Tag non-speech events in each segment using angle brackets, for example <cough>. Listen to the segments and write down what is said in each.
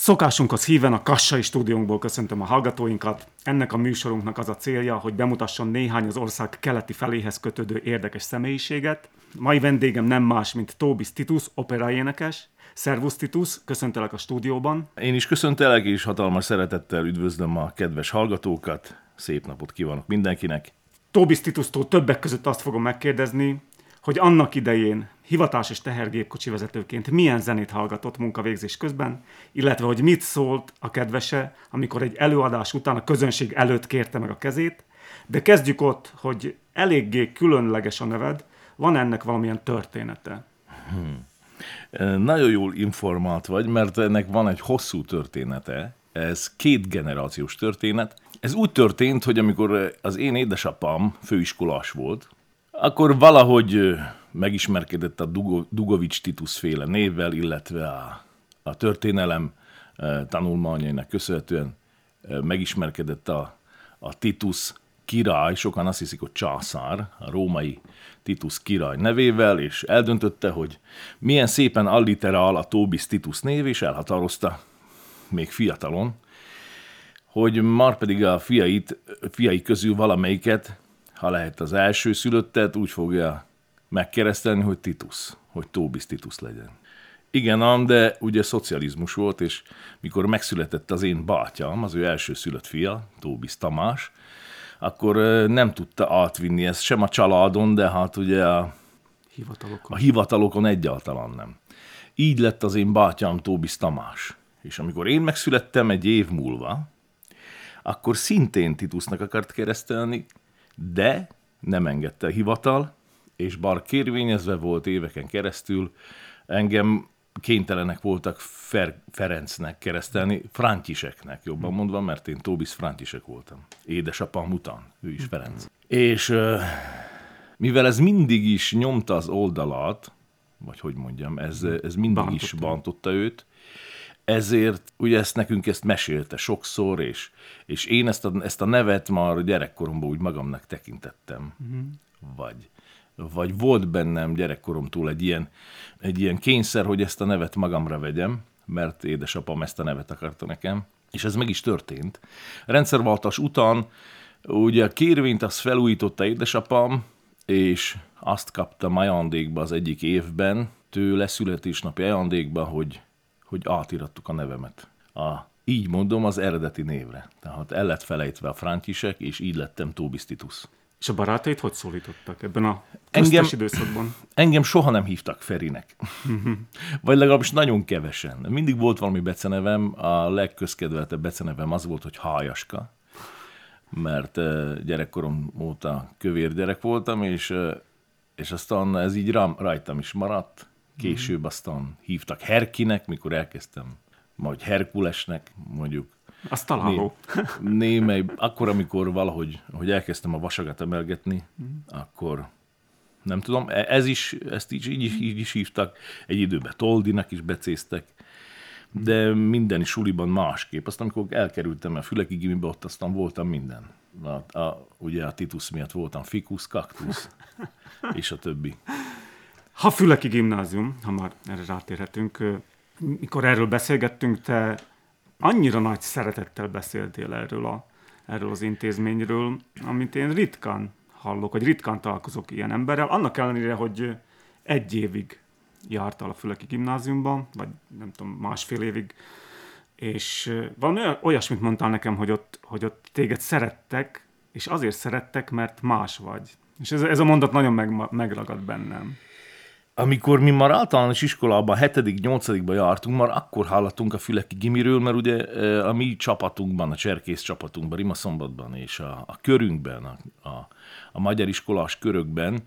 Szokásunkhoz híven a Kassai stúdiónkból köszöntöm a hallgatóinkat. Ennek a műsorunknak az a célja, hogy bemutasson néhány az ország keleti feléhez kötődő érdekes személyiséget. Mai vendégem nem más, mint Tóbis Titus, operaénekes. Szervusz Titus, köszöntelek a stúdióban. Én is köszöntelek, és hatalmas szeretettel üdvözlöm a kedves hallgatókat. Szép napot kívánok mindenkinek. Tóbis Titusztól többek között azt fogom megkérdezni, hogy annak idején hivatásos tehergépkocsi vezetőként milyen zenét hallgatott munkavégzés közben, illetve hogy mit szólt a kedvese, amikor egy előadás után a közönség előtt kérte meg a kezét, de kezdjük ott, hogy eléggé különleges a neved, van ennek valamilyen története? Hmm. Nagyon jól informált vagy, mert ennek van egy hosszú története, ez két generációs történet. Ez úgy történt, hogy amikor az én édesapám főiskolás volt, akkor valahogy megismerkedett a Dugo, Dugovics Titus féle névvel, illetve a, a történelem tanulmányainak köszönhetően megismerkedett a, a Titus király, sokan azt hiszik, hogy császár, a római Titus király nevével, és eldöntötte, hogy milyen szépen alliterál a Tobis Titus név, és elhatározta még fiatalon, hogy már pedig a fiait, fiai közül valamelyiket ha lehet az első szülöttet, úgy fogja megkeresztelni, hogy Titus, hogy Tóbis Titus legyen. Igen, ám, de ugye szocializmus volt, és mikor megszületett az én bátyám, az ő első szülött fia, Tóbis Tamás, akkor nem tudta átvinni ezt sem a családon, de hát ugye a hivatalokon, a hivatalokon egyáltalán nem. Így lett az én bátyám Tóbis Tamás. És amikor én megszülettem egy év múlva, akkor szintén Titusnak akart keresztelni, de nem engedte a hivatal, és bár kérvényezve volt éveken keresztül, engem kénytelenek voltak Fer- Ferencnek keresztelni, Franciseknek jobban mondva, mert én Tóbis Francisek voltam. Édesapám után, ő is Ferenc. És mivel ez mindig is nyomta az oldalát, vagy hogy mondjam, ez, ez mindig Bántotta. is bántotta őt, ezért ugye ezt nekünk ezt mesélte sokszor, és, és én ezt a, ezt a nevet már gyerekkoromban úgy magamnak tekintettem. Uh-huh. Vagy, vagy volt bennem gyerekkoromtól egy ilyen, egy ilyen kényszer, hogy ezt a nevet magamra vegyem, mert édesapám ezt a nevet akarta nekem, és ez meg is történt. Rendszerváltás után ugye a kérvényt azt felújította édesapám, és azt kapta ajándékba az egyik évben, tőle születésnapi ajándékba, hogy hogy átirattuk a nevemet. A, így mondom az eredeti névre. Tehát el lett felejtve a Frantisek, és így lettem Tóbisztitus. És a barátait hogy szólítottak ebben a engem, időszakban? Engem soha nem hívtak Ferinek. Vagy legalábbis nagyon kevesen. Mindig volt valami becenevem, a legközkedveltebb becenevem az volt, hogy Hájaska, mert gyerekkorom óta kövér gyerek voltam, és, és aztán ez így rám, rajtam is maradt, Később aztán hívtak Herkinek, mikor elkezdtem, majd Herkulesnek, mondjuk. Az találó. Né, némely, akkor, amikor valahogy hogy elkezdtem a vasagat emelgetni, mm. akkor nem tudom, e- ez is, ezt így, így, így is hívtak, egy időben Toldinak is becéztek, de minden suliban másképp. Aztán, amikor elkerültem a Füleki gimibe, ott aztán voltam minden. A, a, ugye a Titus miatt voltam Ficus, Cactus, és a többi. Ha Füleki gimnázium, ha már erre rátérhetünk, mikor erről beszélgettünk, te annyira nagy szeretettel beszéltél erről, a, erről az intézményről, amit én ritkán hallok, vagy ritkán találkozok ilyen emberrel, annak ellenére, hogy egy évig jártál a Füleki gimnáziumban, vagy nem tudom, másfél évig, és valami olyasmit mondtál nekem, hogy ott, hogy ott téged szerettek, és azért szerettek, mert más vagy. És ez, ez a mondat nagyon meg, megragad bennem amikor mi már általános iskolában, 7.-8.-ba jártunk, már akkor hallottunk a Füleki Gimiről, mert ugye a mi csapatunkban, a cserkész csapatunkban, Rimaszombatban és a, a körünkben, a, a, a magyar iskolás körökben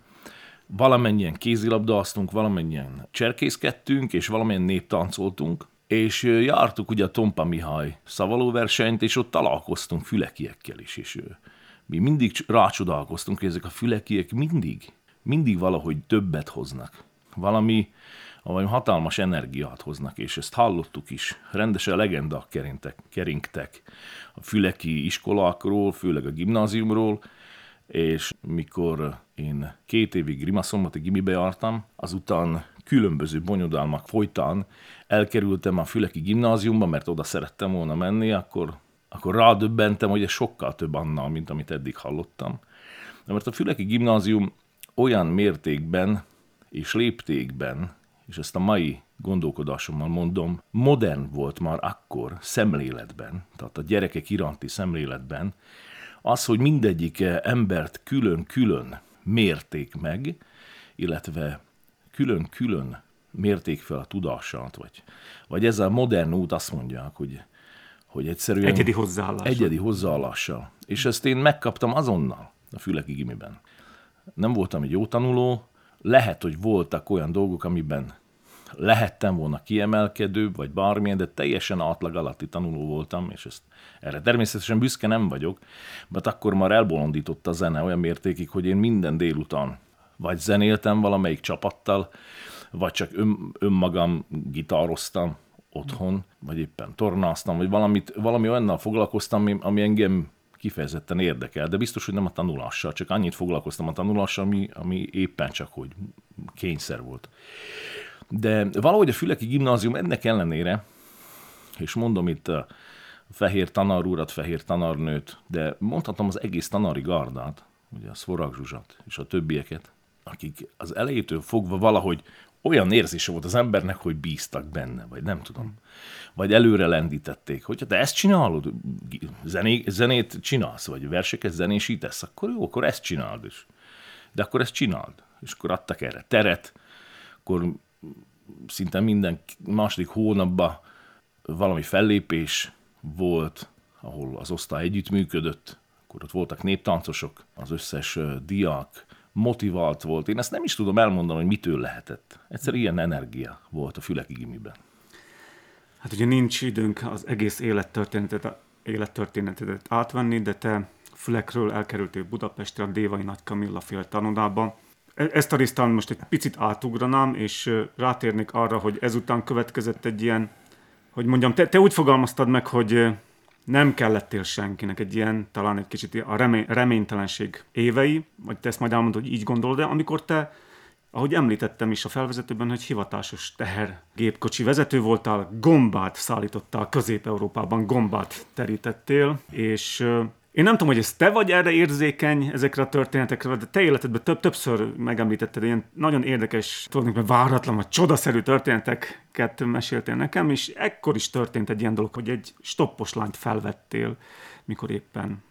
valamennyien kézilabdáztunk, valamennyien cserkészkedtünk, és valamennyien néptáncoltunk, és jártuk ugye a Tompa Mihály szavalóversenyt, és ott találkoztunk fülekiekkel is, és mi mindig rácsodálkoztunk, hogy ezek a fülekiek mindig, mindig valahogy többet hoznak valami, valami hatalmas energiát hoznak, és ezt hallottuk is. Rendesen legendák kerintek, keringtek a füleki iskolákról, főleg a gimnáziumról, és mikor én két évig Grimaszombati gimibe jártam, azután különböző bonyodalmak folytán elkerültem a Füleki gimnáziumba, mert oda szerettem volna menni, akkor, akkor rádöbbentem, hogy ez sokkal több annál, mint amit eddig hallottam. De mert a Füleki gimnázium olyan mértékben és léptékben, és ezt a mai gondolkodásommal mondom, modern volt már akkor szemléletben, tehát a gyerekek iránti szemléletben, az, hogy mindegyik embert külön-külön mérték meg, illetve külön-külön mérték fel a tudását, vagy, vagy ez a modern út azt mondják, hogy, hogy egyszerűen... Egyedi hozzáállással. Egyedi hozzáállással. És ezt én megkaptam azonnal a Füleki gimiben. Nem voltam egy jó tanuló, lehet, hogy voltak olyan dolgok, amiben lehettem volna kiemelkedő, vagy bármilyen, de teljesen átlag alatti tanuló voltam, és ezt erre természetesen büszke nem vagyok, mert akkor már elbolondított a zene olyan mértékig, hogy én minden délután vagy zenéltem valamelyik csapattal, vagy csak ön, önmagam gitároztam otthon, vagy éppen tornáztam, vagy valamit, valami olyannal foglalkoztam, ami engem kifejezetten érdekel, de biztos, hogy nem a tanulással, csak annyit foglalkoztam a tanulással, ami, ami éppen csak, hogy kényszer volt. De valahogy a Füleki gimnázium ennek ellenére, és mondom itt a fehér tanár urat, fehér tanárnőt, de mondhatom az egész tanári gardát, ugye a Szvorag Zsuzsat és a többieket, akik az elejétől fogva valahogy olyan érzése volt az embernek, hogy bíztak benne, vagy nem tudom. Vagy előre lendítették, hogyha te ezt csinálod, zené, zenét csinálsz, vagy verseket zenésítesz, akkor jó, akkor ezt csináld is. De akkor ezt csináld. És akkor adtak erre teret, akkor szinte minden második hónapban valami fellépés volt, ahol az osztály együttműködött, akkor ott voltak néptáncosok, az összes diák motivált volt. Én ezt nem is tudom elmondani, hogy mitől lehetett. Egyszer ilyen energia volt a Füleki gimiben. Hát ugye nincs időnk az egész élettörténetet, élettörténetet átvenni, de te Fülekről elkerültél Budapestre a Dévai Nagy Kamilla fél tanodába. E- ezt a részt most egy picit átugranám, és rátérnék arra, hogy ezután következett egy ilyen, hogy mondjam, te, te úgy fogalmaztad meg, hogy nem kellettél senkinek egy ilyen, talán egy kicsit a remény, reménytelenség évei, vagy te ezt majd elmondod, hogy így gondolod, de amikor te, ahogy említettem is a felvezetőben, hogy hivatásos teher gépkocsi vezető voltál, gombát szállítottál Közép-Európában, gombát terítettél, és én nem tudom, hogy ez te vagy erre érzékeny ezekre a történetekre, de te életedben több, többször megemlítetted, ilyen nagyon érdekes, tulajdonképpen váratlan, vagy csodaszerű történeteket meséltél nekem, és ekkor is történt egy ilyen dolog, hogy egy stoppos lányt felvettél, mikor éppen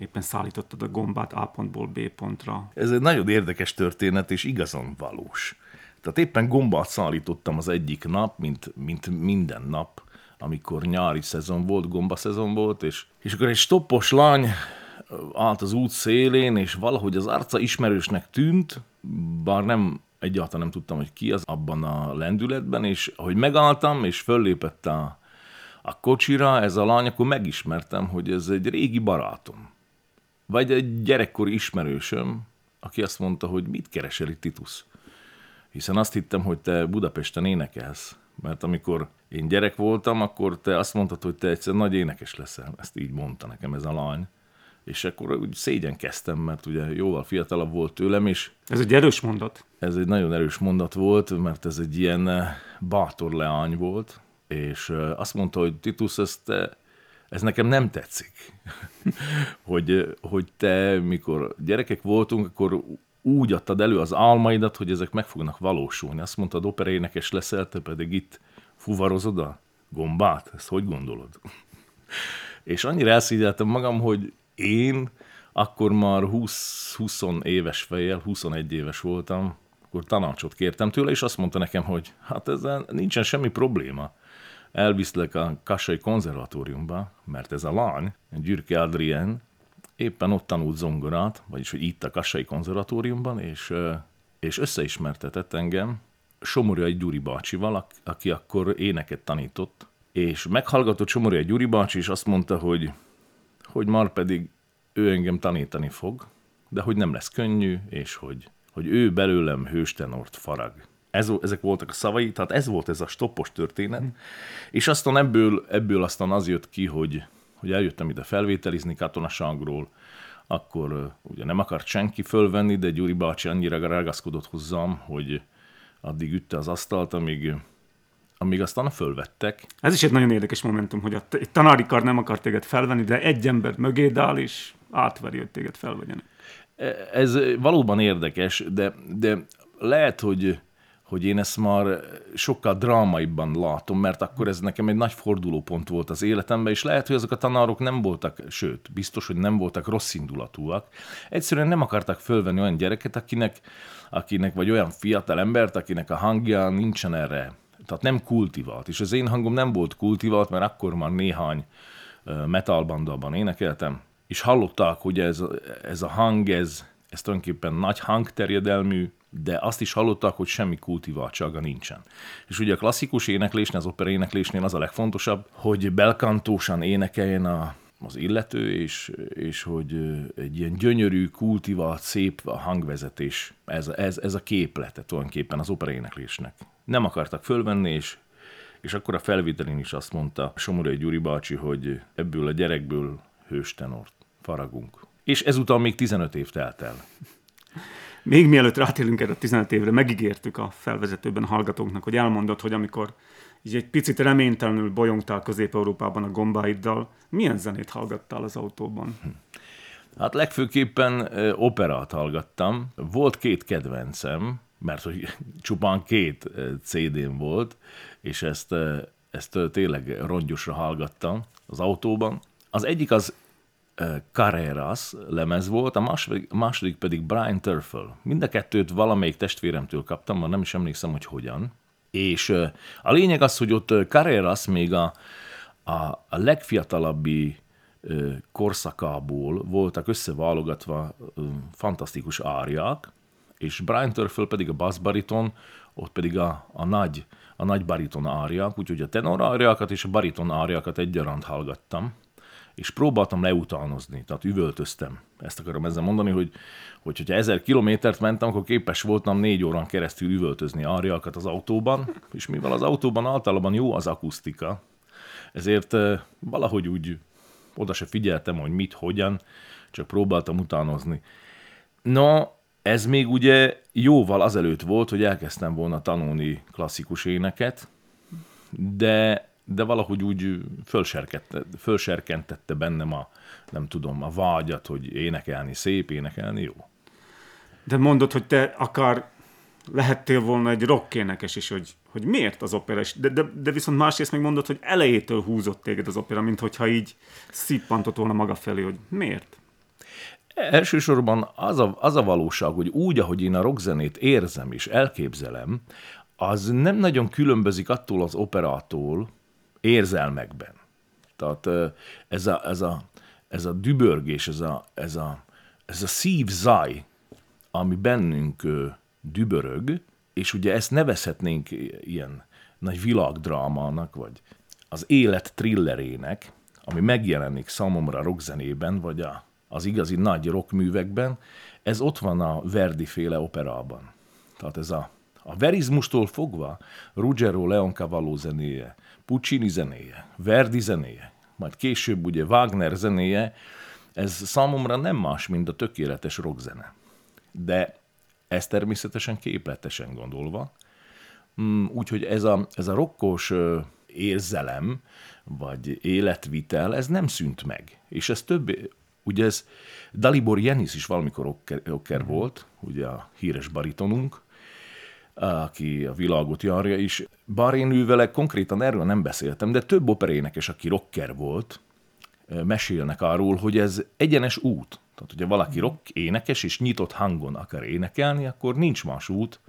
éppen szállítottad a gombát A pontból B pontra. Ez egy nagyon érdekes történet, és igazán valós. Tehát éppen gombát szállítottam az egyik nap, mint, mint minden nap, amikor nyári szezon volt, gomba szezon volt, és, és akkor egy stoppos lány állt az út szélén, és valahogy az arca ismerősnek tűnt, bár nem egyáltalán nem tudtam, hogy ki az abban a lendületben, és ahogy megálltam, és föllépett a, a kocsira, ez a lány, akkor megismertem, hogy ez egy régi barátom. Vagy egy gyerekkori ismerősöm, aki azt mondta, hogy mit keresel itt Titus? Hiszen azt hittem, hogy te Budapesten énekelsz. Mert amikor én gyerek voltam, akkor te azt mondtad, hogy te egyszer nagy énekes leszel. Ezt így mondta nekem ez a lány. És akkor úgy szégyenkeztem, mert ugye jóval fiatalabb volt tőlem, és... Ez egy erős mondat. Ez egy nagyon erős mondat volt, mert ez egy ilyen eh, bátor leány volt, és eh, azt mondta, hogy Titus, ezt, eh, ez nekem nem tetszik. <laughs> hogy, hogy te, mikor gyerekek voltunk, akkor úgy adtad elő az álmaidat, hogy ezek meg fognak valósulni. Azt mondtad, operénekes leszel, te pedig itt fuvarozod a gombát? Ezt hogy gondolod? <laughs> és annyira elszígyeltem magam, hogy én akkor már 20, 20 éves fejjel, 21 éves voltam, akkor tanácsot kértem tőle, és azt mondta nekem, hogy hát ezzel nincsen semmi probléma. Elviszlek a Kassai konzervatóriumba, mert ez a lány, Gyürke Adrien, éppen ott tanult zongorát, vagyis hogy itt a Kassai konzervatóriumban, és, és összeismertetett engem Somorai Gyuri bácsival, aki akkor éneket tanított, és meghallgatott Somorai Gyuri bácsi, és azt mondta, hogy, hogy már pedig ő engem tanítani fog, de hogy nem lesz könnyű, és hogy, hogy ő belőlem hőstenort farag. Ez, ezek voltak a szavai, tehát ez volt ez a stoppos történet, mm. és aztán ebből, ebből aztán az jött ki, hogy, hogy eljöttem ide felvételizni katonaságról, akkor ugye nem akart senki fölvenni, de Gyuri bácsi annyira ragaszkodott hozzám, hogy addig ütte az asztalt, amíg, amíg aztán fölvettek. Ez is egy nagyon érdekes momentum, hogy a egy tanári kar nem akar téged felvenni, de egy ember mögé áll, és átveri, hogy téged felvegyenek. Ez valóban érdekes, de, de lehet, hogy, hogy én ezt már sokkal drámaibban látom, mert akkor ez nekem egy nagy fordulópont volt az életemben, és lehet, hogy azok a tanárok nem voltak, sőt, biztos, hogy nem voltak rossz indulatúak. Egyszerűen nem akartak fölvenni olyan gyereket, akinek, akinek vagy olyan fiatal embert, akinek a hangja nincsen erre, tehát nem kultivált. És az én hangom nem volt kultivált, mert akkor már néhány metalbandában énekeltem, és hallották, hogy ez, ez a hang, ez, ez tulajdonképpen nagy hangterjedelmű, de azt is hallottak, hogy semmi kultiváltsága nincsen. És ugye a klasszikus éneklésnél, az opera éneklésnél az a legfontosabb, hogy belkantósan énekeljen a, az illető, és, és hogy egy ilyen gyönyörű, kultivált, szép a hangvezetés, ez, ez, ez a képlete tulajdonképpen az opera éneklésnek. Nem akartak fölvenni, és és akkor a felvételén is azt mondta Somorai Gyuri bácsi, hogy ebből a gyerekből hőstenort faragunk. És ezután még 15 év telt el. Még mielőtt rátérünk erre a 15 évre, megígértük a felvezetőben a hallgatóknak, hogy elmondod, hogy amikor így egy picit reménytelenül bolyongtál Közép-Európában a gombáiddal, milyen zenét hallgattál az autóban? Hát legfőképpen operát hallgattam. Volt két kedvencem, mert hogy <laughs> csupán két CD-m volt, és ezt, ezt tényleg rongyosra hallgattam az autóban. Az egyik az Carreras lemez volt, a második, második pedig Brian Turfel. Mind a kettőt valamelyik testvéremtől kaptam, már nem is emlékszem, hogy hogyan. És a lényeg az, hogy ott Carreras még a, a, a legfiatalabbi korszakából voltak összeválogatva fantasztikus árják, és Brian Turfel pedig a bassbariton, ott pedig a, a nagy, a nagy bariton árják, úgyhogy a tenor árjákat és a bariton árjákat egyaránt hallgattam és próbáltam leutánozni, tehát üvöltöztem. Ezt akarom ezzel mondani, hogy, hogy hogyha ezer kilométert mentem, akkor képes voltam négy órán keresztül üvöltözni árjakat az autóban, és mivel az autóban általában jó az akusztika, ezért valahogy úgy oda se figyeltem, hogy mit, hogyan, csak próbáltam utánozni. No, ez még ugye jóval azelőtt volt, hogy elkezdtem volna tanulni klasszikus éneket, de de valahogy úgy fölserkentette bennem a, nem tudom, a vágyat, hogy énekelni szép, énekelni jó. De mondod, hogy te akar lehettél volna egy rockénekes is, hogy, hogy miért az opera, de, de, de viszont másrészt még mondod, hogy elejétől húzott téged az opera, mint hogyha így szippantott volna maga felé, hogy miért? Elsősorban az a, az a valóság, hogy úgy, ahogy én a rockzenét érzem és elképzelem, az nem nagyon különbözik attól az operától, érzelmekben. Tehát ez a, ez a, ez a dübörgés, ez a, ez a, ez a szívzaj, ami bennünk dübörög, és ugye ezt nevezhetnénk ilyen nagy világdrámának, vagy az élet thrillerének, ami megjelenik számomra rockzenében, vagy a, az igazi nagy rockművekben, ez ott van a Verdi féle operában. Tehát ez a, a verizmustól fogva Ruggero Leoncavallo zenéje, Puccini zenéje, Verdi zenéje, majd később ugye Wagner zenéje, ez számomra nem más, mint a tökéletes rockzene. De ez természetesen képletesen gondolva, mm, úgyhogy ez a, ez a rokkos érzelem, vagy életvitel, ez nem szűnt meg. És ez több, ugye ez Dalibor Jenis is valamikor rocker, rocker volt, ugye a híres baritonunk, aki a világot járja is. Bár én vele konkrétan erről nem beszéltem, de több operénekes, aki rocker volt, mesélnek arról, hogy ez egyenes út. Tehát, hogyha valaki rock énekes és nyitott hangon akar énekelni, akkor nincs más út,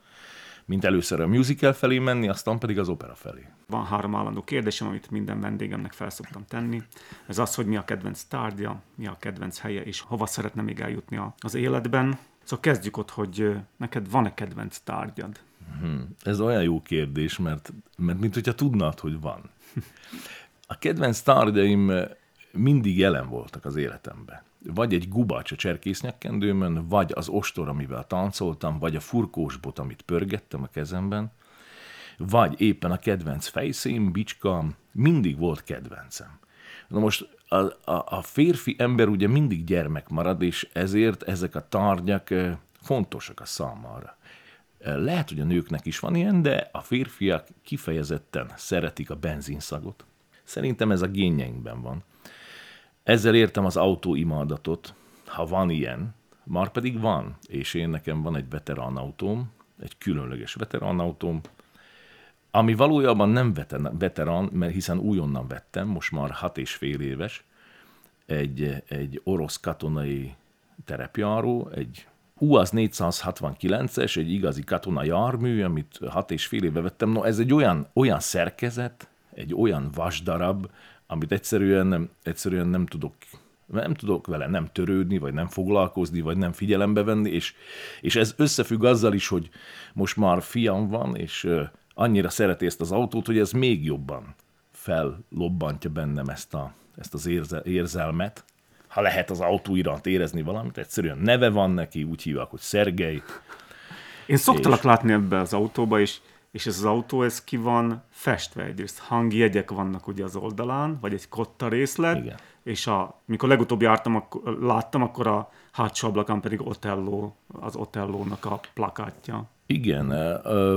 mint először a musical felé menni, aztán pedig az opera felé. Van három állandó kérdésem, amit minden vendégemnek felszoktam tenni. Ez az, hogy mi a kedvenc tárgya, mi a kedvenc helye, és hova szeretne még eljutni az életben. Szóval kezdjük ott, hogy neked van-e kedvenc tárgyad? Hmm. Ez olyan jó kérdés, mert, mert mint hogyha tudnád, hogy van. A kedvenc tárgyaim eh, mindig jelen voltak az életemben. Vagy egy gubacs a cserkésznyakkendőmön, vagy az ostor, amivel táncoltam, vagy a furkósbot, amit pörgettem a kezemben, vagy éppen a kedvenc fejszém, bicskam, mindig volt kedvencem. Na most a, a, a férfi ember ugye mindig gyermek marad, és ezért ezek a tárgyak eh, fontosak a számára Lehet, hogy a nőknek is van ilyen, de a férfiak kifejezetten szeretik a benzinszagot. Szerintem ez a génjeinkben van. Ezzel értem az autó imadatot, ha van ilyen, már pedig van, és én nekem van egy veterán autóm, egy különleges veterán autóm, ami valójában nem veterán, mert hiszen újonnan vettem, most már hat és fél éves, egy, egy orosz katonai terepjáró, egy UAZ 469-es, egy igazi katona jármű, amit hat és fél éve vettem. No, ez egy olyan, olyan szerkezet, egy olyan vasdarab, amit egyszerűen nem, egyszerűen nem tudok nem tudok vele nem törődni, vagy nem foglalkozni, vagy nem figyelembe venni, és, és ez összefügg azzal is, hogy most már fiam van, és annyira szereti ezt az autót, hogy ez még jobban fellobbantja bennem ezt, a, ezt az érze, érzelmet. Ha lehet az autó iránt érezni valamit, egyszerűen neve van neki, úgy hívják, hogy Szergej. Én szoktalak és... látni ebbe az autóba, és, és ez az autó, ez ki van festve egyrészt. Hangjegyek vannak ugye az oldalán, vagy egy kotta részlet, Igen. és a, mikor legutóbb jártam, akkor, láttam, akkor a hátsó ablakán pedig Otello, az Otellónak a plakátja. Igen,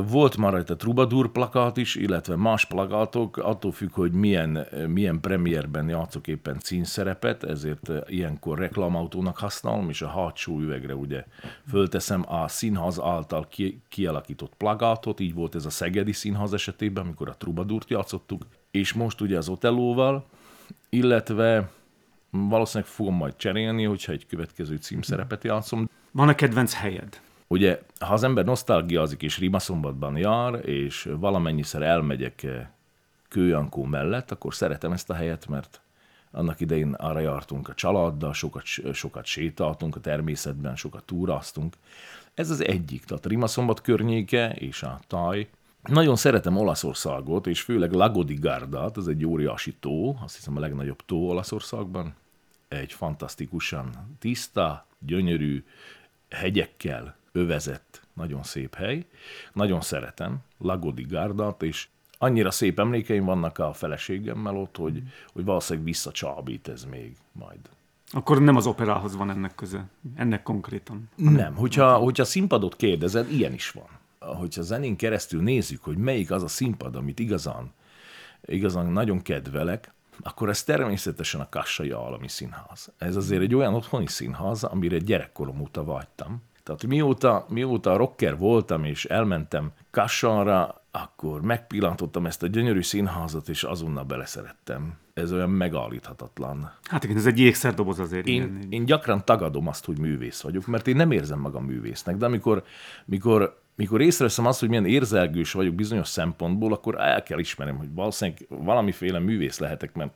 volt már egy Trubadur plakát is, illetve más plakátok, attól függ, hogy milyen, milyen premierben játszok éppen címszerepet, ezért ilyenkor reklamautónak használom, és a hátsó üvegre ugye fölteszem a színház által ki, kialakított plakátot, így volt ez a Szegedi Színház esetében, amikor a Trubadurt játszottuk, és most ugye az Otellóval, illetve valószínűleg fogom majd cserélni, hogyha egy következő címszerepet játszom. Van a kedvenc helyed? Ugye, ha az ember nosztalgiazik és Rimaszombatban jár, és valamennyiszer elmegyek eh, Kőjankó mellett, akkor szeretem ezt a helyet, mert annak idején arra jártunk a családdal, sokat, sokat sétáltunk a természetben, sokat túráztunk. Ez az egyik, tehát Rimaszombat környéke és a taj. Nagyon szeretem Olaszországot, és főleg Lagodi Gardát, ez egy óriási tó, azt hiszem a legnagyobb tó Olaszországban. Egy fantasztikusan tiszta, gyönyörű, hegyekkel övezett, nagyon szép hely. Nagyon szeretem Lagodi Gardát, és annyira szép emlékeim vannak a feleségemmel ott, hogy, hogy valószínűleg visszacsábít ez még majd. Akkor nem az operához van ennek köze, ennek konkrétan. Nem, hogyha, hogyha színpadot kérdezed, ilyen is van. Hogyha zenén keresztül nézzük, hogy melyik az a színpad, amit igazán, igazán nagyon kedvelek, akkor ez természetesen a Kassai Alami Színház. Ez azért egy olyan otthoni színház, amire gyerekkorom óta vágytam. Tehát mióta, mióta rocker voltam, és elmentem Kassanra, akkor megpillantottam ezt a gyönyörű színházat, és azonnal beleszerettem. Ez olyan megállíthatatlan. Hát igen, ez egy ékszerdoboz azért. Én, igen. én gyakran tagadom azt, hogy művész vagyok, mert én nem érzem magam művésznek, de amikor, mikor, mikor észreveszem azt, hogy milyen érzelgős vagyok bizonyos szempontból, akkor el kell ismernem, hogy valószínűleg valamiféle művész lehetek, mert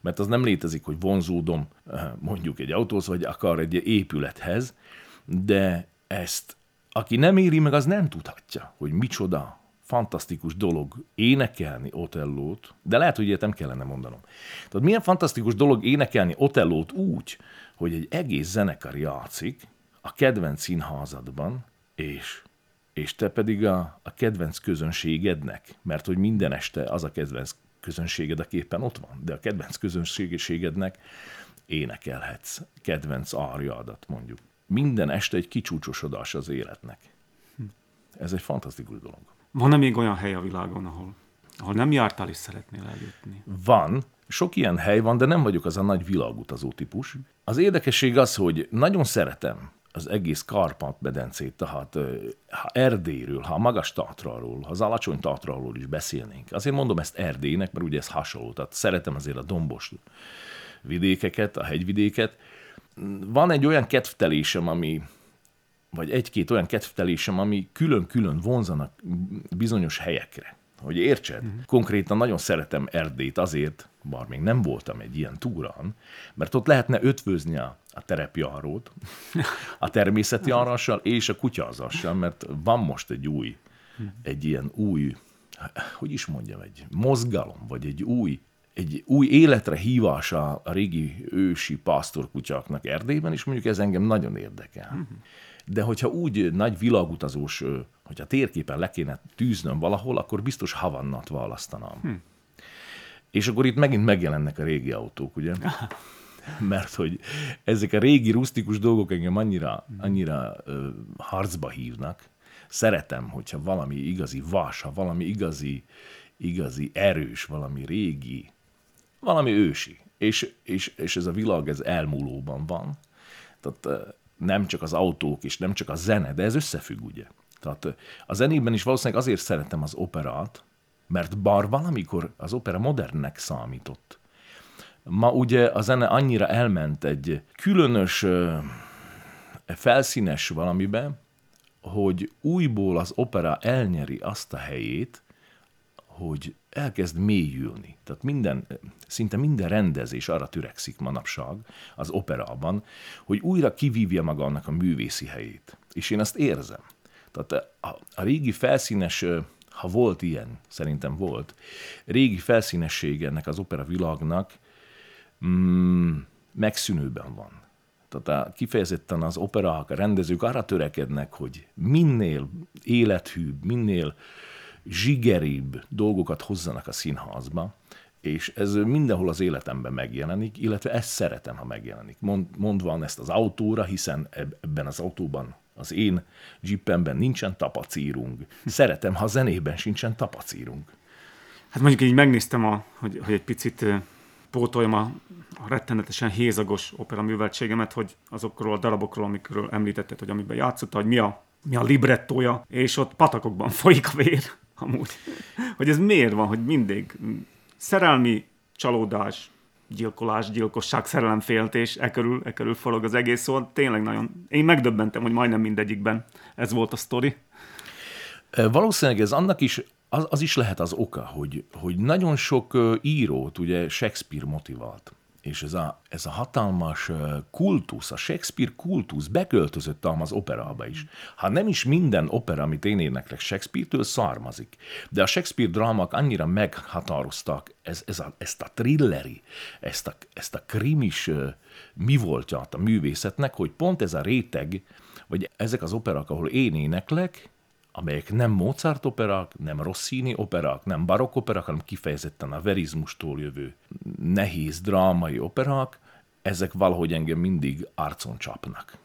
mert az nem létezik, hogy vonzódom eh, mondjuk egy autóhoz, vagy akar egy épülethez, de ezt, aki nem éri meg, az nem tudhatja, hogy micsoda fantasztikus dolog énekelni Otellót, de lehet, hogy ilyet nem kellene mondanom. Tehát milyen fantasztikus dolog énekelni Otellót úgy, hogy egy egész zenekar játszik a kedvenc színházadban, és, és te pedig a, a kedvenc közönségednek, mert hogy minden este az a kedvenc közönséged, aki éppen ott van, de a kedvenc közönségednek énekelhetsz kedvenc árjadat mondjuk minden este egy kicsúcsosodás az életnek. Ez egy fantasztikus dolog. Van-e még olyan hely a világon, ahol, ahol nem jártál és szeretnél eljutni? Van. Sok ilyen hely van, de nem vagyok az a nagy világutazó típus. Az érdekesség az, hogy nagyon szeretem az egész Karpat-medencét, tehát ha Erdélyről, ha a magas Tatraról, ha az alacsony Tatraról is beszélnénk. Azért mondom ezt Erdélynek, mert ugye ez hasonló, tehát szeretem azért a dombos vidékeket, a hegyvidéket, van egy olyan kedvtelésem, ami, vagy egy-két olyan kedvtelésem, ami külön-külön vonzanak bizonyos helyekre. Hogy értsed? Uh-huh. Konkrétan nagyon szeretem Erdélyt azért, bár még nem voltam egy ilyen túrán, mert ott lehetne ötvözni a, a terepjárót, a természeti arrassal és a kutyazassal, mert van most egy új, egy ilyen új, hogy is mondjam, egy mozgalom, vagy egy új egy új életre hívása a régi ősi pásztorkutyáknak Erdélyben, és mondjuk ez engem nagyon érdekel. De hogyha úgy nagy világutazós, hogyha térképen le kéne tűznöm valahol, akkor biztos Havannat választanám. Hm. És akkor itt megint megjelennek a régi autók, ugye? <laughs> Mert hogy ezek a régi rustikus dolgok engem annyira, annyira uh, harcba hívnak. szeretem, hogyha valami igazi vas, ha valami igazi, igazi erős, valami régi, valami ősi. És, és, és ez a világ, ez elmúlóban van. Tehát nem csak az autók és nem csak a zene, de ez összefügg, ugye? Tehát a zenében is valószínűleg azért szeretem az operát, mert bar valamikor az opera modernnek számított. Ma ugye a zene annyira elment egy különös, felszínes valamibe, hogy újból az opera elnyeri azt a helyét, hogy elkezd mélyülni. Tehát minden, szinte minden rendezés arra törekszik manapság az operában, hogy újra kivívja maga annak a művészi helyét. És én ezt érzem. Tehát a, a régi felszínes, ha volt ilyen, szerintem volt, régi felszínesség ennek az opera világnak mm, megszűnőben van. Tehát a, kifejezetten az operák, a rendezők arra törekednek, hogy minél élethűbb, minél zsigeribb dolgokat hozzanak a színházba, és ez mindenhol az életemben megjelenik, illetve ezt szeretem, ha megjelenik. Mond, mondva ezt az autóra, hiszen ebben az autóban az én jeepemben nincsen tapacírunk. Szeretem, ha zenében sincsen tapacírunk. Hát mondjuk így megnéztem, a, hogy, hogy egy picit pótoljam a, a rettenetesen hézagos opera műveltségemet, hogy azokról a darabokról, amikről említetted, hogy amiben játszott, hogy mi a, mi a librettója, és ott patakokban folyik a vér, amúgy. hogy ez miért van, hogy mindig szerelmi csalódás, gyilkolás, gyilkosság, szerelemféltés, e körül, e körül forog az egész, szóval tényleg nagyon, én megdöbbentem, hogy majdnem mindegyikben ez volt a sztori. Valószínűleg ez annak is, az, az is lehet az oka, hogy, hogy nagyon sok írót ugye Shakespeare motivált és ez a, ez a hatalmas kultusz, a Shakespeare kultusz beköltözött ám az operába is. Ha nem is minden opera, amit én éneklek, Shakespeare-től származik, de a Shakespeare drámák annyira meghatároztak ez, ez a, ezt a thrilleri, ezt a, ezt a krimis mi voltját a művészetnek, hogy pont ez a réteg, vagy ezek az operák, ahol én éneklek, amelyek nem Mozart operák, nem Rossini operák, nem barokk operák, hanem kifejezetten a verizmustól jövő nehéz drámai operák, ezek valahogy engem mindig arcon csapnak.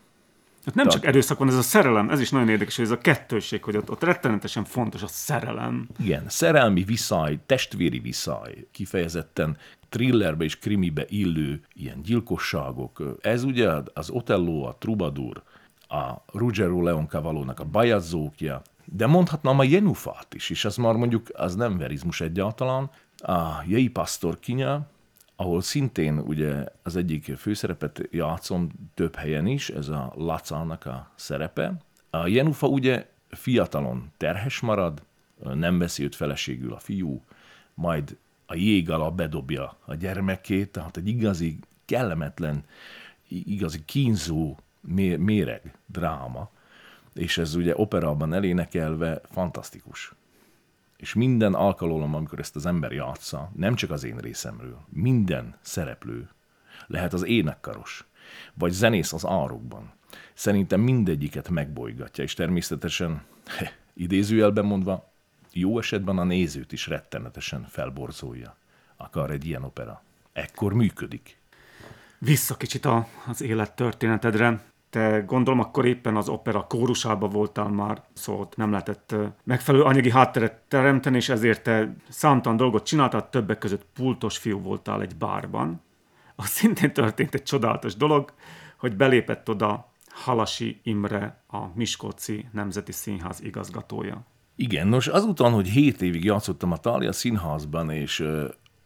Hát nem csak erőszak van, ez a szerelem, ez is nagyon érdekes, hogy ez a kettőség, hogy ott, ott rettenetesen fontos a szerelem. Igen, szerelmi viszály, testvéri viszály, kifejezetten thrillerbe és krimibe illő ilyen gyilkosságok. Ez ugye az Otello, a Troubadour, a Ruggero Leon Cavalónak a Bajazzókja, de mondhatnám a Jenufát is, és az már mondjuk az nem verizmus egyáltalán. A Jei Pastorkinya, ahol szintén ugye az egyik főszerepet játszom több helyen is, ez a Lacának a szerepe. A Jenufa ugye fiatalon terhes marad, nem veszi őt feleségül a fiú, majd a jég alá bedobja a gyermekét, tehát egy igazi kellemetlen, igazi kínzó méreg, dráma és ez ugye operában elénekelve fantasztikus. És minden alkalom, amikor ezt az ember játsza, nem csak az én részemről, minden szereplő, lehet az énekkaros, vagy zenész az árokban, szerintem mindegyiket megbolygatja, és természetesen, <laughs> idézőjelben mondva, jó esetben a nézőt is rettenetesen felborzolja. Akar egy ilyen opera. Ekkor működik. Vissza kicsit a, az élettörténetedre. Te gondolom akkor éppen az opera kórusában voltál már, szóval nem lehetett megfelelő anyagi hátteret teremteni, és ezért te számtalan dolgot csináltál, többek között pultos fiú voltál egy bárban. Az szintén történt egy csodálatos dolog, hogy belépett oda Halasi Imre, a Miskolci Nemzeti Színház igazgatója. Igen, nos azután, hogy 7 évig játszottam a Talia Színházban, és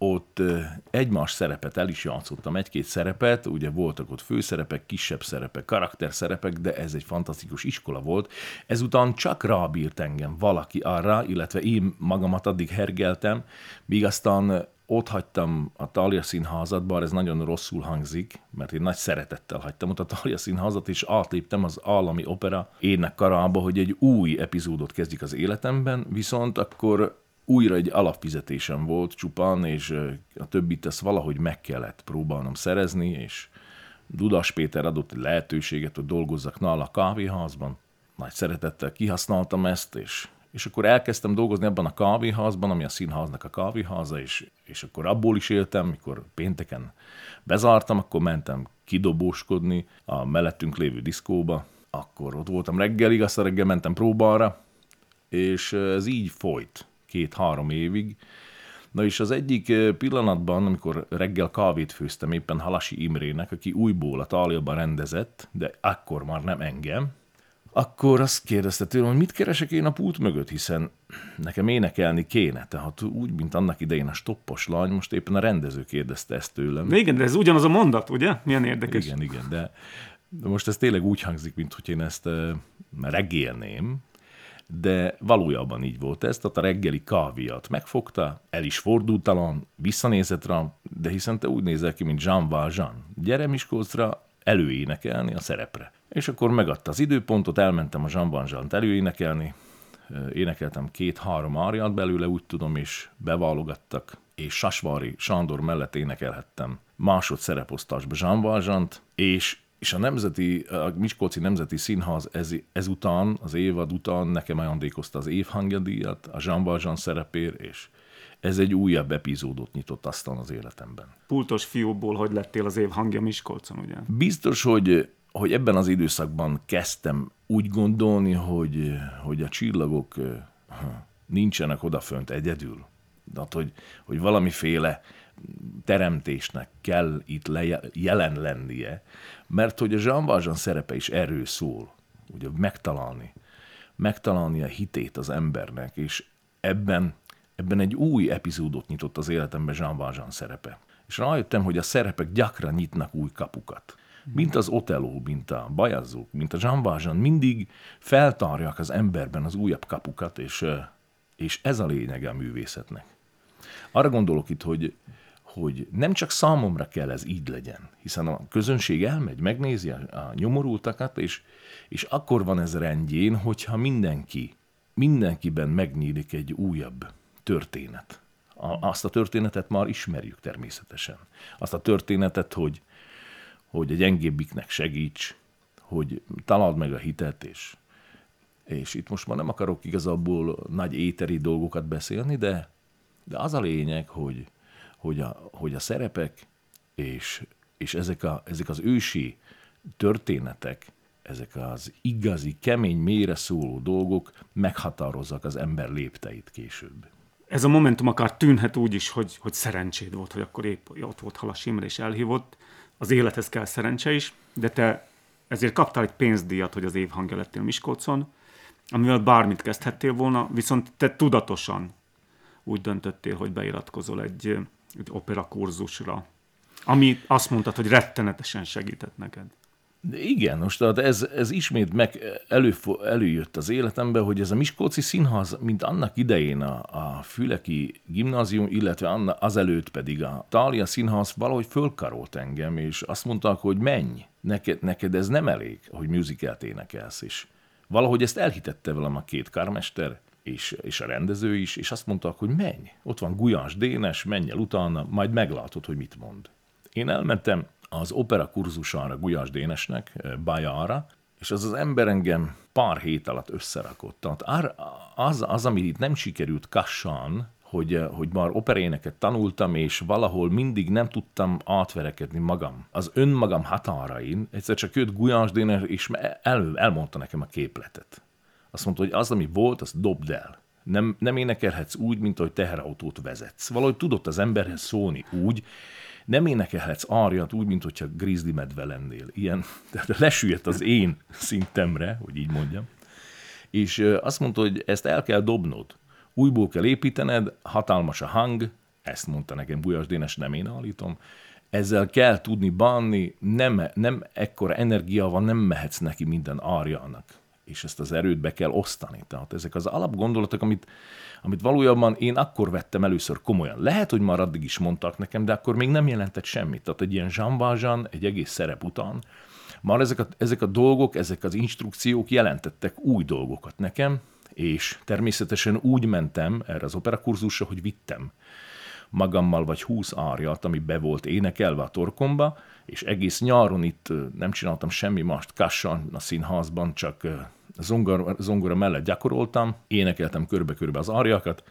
ott egymás szerepet el is játszottam, egy-két szerepet, ugye voltak ott főszerepek, kisebb szerepek, karakterszerepek, de ez egy fantasztikus iskola volt. Ezután csak rábírt engem valaki arra, illetve én magamat addig hergeltem, míg aztán ott hagytam a Talia színházat, bár ez nagyon rosszul hangzik, mert én nagy szeretettel hagytam ott a Talia színházat, és átléptem az állami opera ének karába, hogy egy új epizódot kezdjük az életemben, viszont akkor újra egy alapfizetésem volt csupán, és a többit ezt valahogy meg kellett próbálnom szerezni, és Dudas Péter adott egy lehetőséget, hogy dolgozzak nála a kávéházban. Nagy szeretettel kihasználtam ezt, és, és akkor elkezdtem dolgozni abban a kávéházban, ami a színháznak a kávéháza, és, és akkor abból is éltem, mikor pénteken bezártam, akkor mentem kidobóskodni a mellettünk lévő diszkóba, akkor ott voltam reggelig, aztán reggel mentem próbára, és ez így folyt két-három évig. Na és az egyik pillanatban, amikor reggel kávét főztem éppen Halasi Imrének, aki újból a Táliaban rendezett, de akkor már nem engem, akkor azt kérdezte tőlem, hogy mit keresek én a pult mögött, hiszen nekem énekelni kéne. Tehát úgy, mint annak idején a stoppos lány, most éppen a rendező kérdezte ezt tőlem. De igen, de ez ugyanaz a mondat, ugye? Milyen érdekes. Igen, igen, de, de most ez tényleg úgy hangzik, mint hogy én ezt uh, regélném, de valójában így volt ez, tehát a reggeli káviat megfogta, el is fordult talán, visszanézett rá, de hiszen te úgy nézel ki, mint Jean Valjean. Gyere Miskolcra előénekelni a szerepre. És akkor megadta az időpontot, elmentem a Jean Valjean-t előénekelni, énekeltem két-három árját belőle, úgy tudom, és beválogattak, és Sasvári Sándor mellett énekelhettem másod szereposztásba Jean Valjean-t, és és a Nemzeti, a Miskolci Nemzeti Színház ez, ezután, az évad után nekem ajándékozta az évhangja díjat, a Jean Valjean szerepér, és ez egy újabb epizódot nyitott aztán az életemben. Pultos fiúból, hogy lettél az év hangja Miskolcon, ugye? Biztos, hogy, hogy ebben az időszakban kezdtem úgy gondolni, hogy, hogy a csillagok nincsenek odafönt egyedül. De hogy, hogy valamiféle teremtésnek kell itt le, jelen lennie, mert hogy a Jean Valjean szerepe is erről szól, ugye megtalálni, megtalálni a hitét az embernek, és ebben, ebben egy új epizódot nyitott az életemben Jean Valjean szerepe. És rájöttem, hogy a szerepek gyakran nyitnak új kapukat. Mint az Otello, mint a Bajazók, mint a Jean Valjean, mindig feltárják az emberben az újabb kapukat, és, és ez a lényege a művészetnek. Arra gondolok itt, hogy hogy nem csak számomra kell ez így legyen, hiszen a közönség elmegy, megnézi a nyomorultakat, és, és akkor van ez rendjén, hogyha mindenki, mindenkiben megnyílik egy újabb történet. A, azt a történetet már ismerjük természetesen. Azt a történetet, hogy, hogy a gyengébbiknek segíts, hogy találd meg a hitet, és, és itt most már nem akarok igazából nagy éteri dolgokat beszélni, de, de az a lényeg, hogy, hogy a, hogy a szerepek és, és ezek, a, ezek az ősi történetek, ezek az igazi, kemény, mélyre szóló dolgok meghatározzak az ember lépteit később. Ez a momentum akár tűnhet úgy is, hogy, hogy szerencséd volt, hogy akkor épp ott volt Halas Imre és elhívott. Az élethez kell szerencse is, de te ezért kaptál egy pénzdíjat, hogy az év hangja lettél Miskolcon, amivel bármit kezdhettél volna, viszont te tudatosan úgy döntöttél, hogy beiratkozol egy egy opera kurzusra, ami azt mondtad, hogy rettenetesen segített neked. De igen, most tehát ez, ez ismét meg elő, előjött az életembe, hogy ez a Miskolci Színház, mint annak idején a, a Füleki Gimnázium, illetve anna, azelőtt pedig a Tália Színház valahogy fölkarolt engem, és azt mondták, hogy menj, neked, neked ez nem elég, hogy musicalt énekelsz, és valahogy ezt elhitette velem a két karmester, és, és a rendező is, és azt mondta, hogy menj, ott van Gulyás Dénes, menj el utána, majd meglátod, hogy mit mond. Én elmentem az opera kurzusára Gulyás Dénesnek, eh, Bajára, és az az ember engem pár hét alatt összerakott. Tehát az, az, ami itt nem sikerült kassan, hogy, eh, hogy már operéneket tanultam, és valahol mindig nem tudtam átverekedni magam. Az önmagam határain, egyszer csak jött Gulyás Dénes, és el, elmondta nekem a képletet. Azt mondta, hogy az, ami volt, azt dobd el. Nem, nem énekelhetsz úgy, mint ahogy teherautót vezetsz. Valahogy tudott az emberhez szólni úgy, nem énekelhetsz árjat úgy, mint hogyha grizzly medve lennél. Ilyen, <laughs> tehát lesüllyedt az én szintemre, hogy így mondjam. És azt mondta, hogy ezt el kell dobnod. Újból kell építened, hatalmas a hang, ezt mondta nekem Bujas Dénes, nem én állítom, ezzel kell tudni bánni, nem, nem ekkora energia van, nem mehetsz neki minden árjának és ezt az erőt be kell osztani. Tehát ezek az alapgondolatok, amit, amit valójában én akkor vettem először komolyan. Lehet, hogy már addig is mondtak nekem, de akkor még nem jelentett semmit. Tehát egy ilyen Valjean, egy egész szerep után, már ezek a, ezek a dolgok, ezek az instrukciók jelentettek új dolgokat nekem, és természetesen úgy mentem erre az operakurzusra, hogy vittem magammal vagy húsz árjat, ami be volt énekelve a torkomba, és egész nyáron itt nem csináltam semmi mást kassan a színházban, csak zongora, zongora mellett gyakoroltam, énekeltem körbe-körbe az árjakat.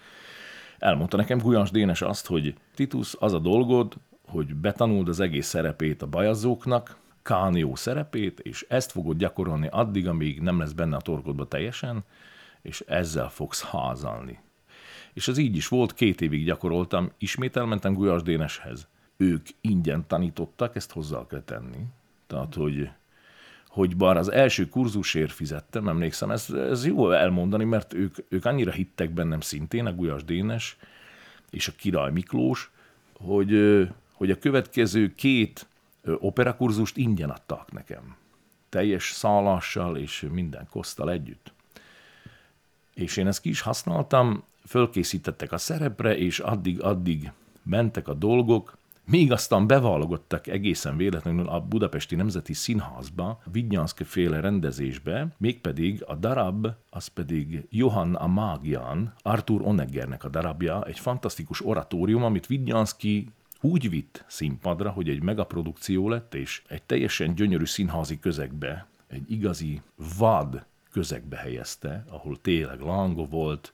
Elmondta nekem Gulyás Dénes azt, hogy Titus, az a dolgod, hogy betanuld az egész szerepét a bajazóknak, Kánió szerepét, és ezt fogod gyakorolni addig, amíg nem lesz benne a torkodba teljesen, és ezzel fogsz házalni. És ez így is volt, két évig gyakoroltam, ismét elmentem Gulyás Déneshez. Ők ingyen tanítottak, ezt hozzá kell tenni. Tehát, hogy hogy bár az első kurzusért fizettem, emlékszem, ez, ez jó elmondani, mert ők, ők annyira hittek bennem szintén, a Gulyás Dénes és a Király Miklós, hogy, hogy a következő két operakurzust ingyen adtak nekem. Teljes szállással és minden kosztal együtt. És én ezt ki is használtam, fölkészítettek a szerepre, és addig-addig mentek a dolgok, még aztán bevalogottak egészen véletlenül a Budapesti Nemzeti Színházba, Vidnyanszke féle rendezésbe, mégpedig a darab, az pedig Johann a Mágian, Arthur Oneggernek a darabja, egy fantasztikus oratórium, amit Vidnyanszki úgy vitt színpadra, hogy egy megaprodukció lett, és egy teljesen gyönyörű színházi közegbe, egy igazi vad közegbe helyezte, ahol tényleg lango volt,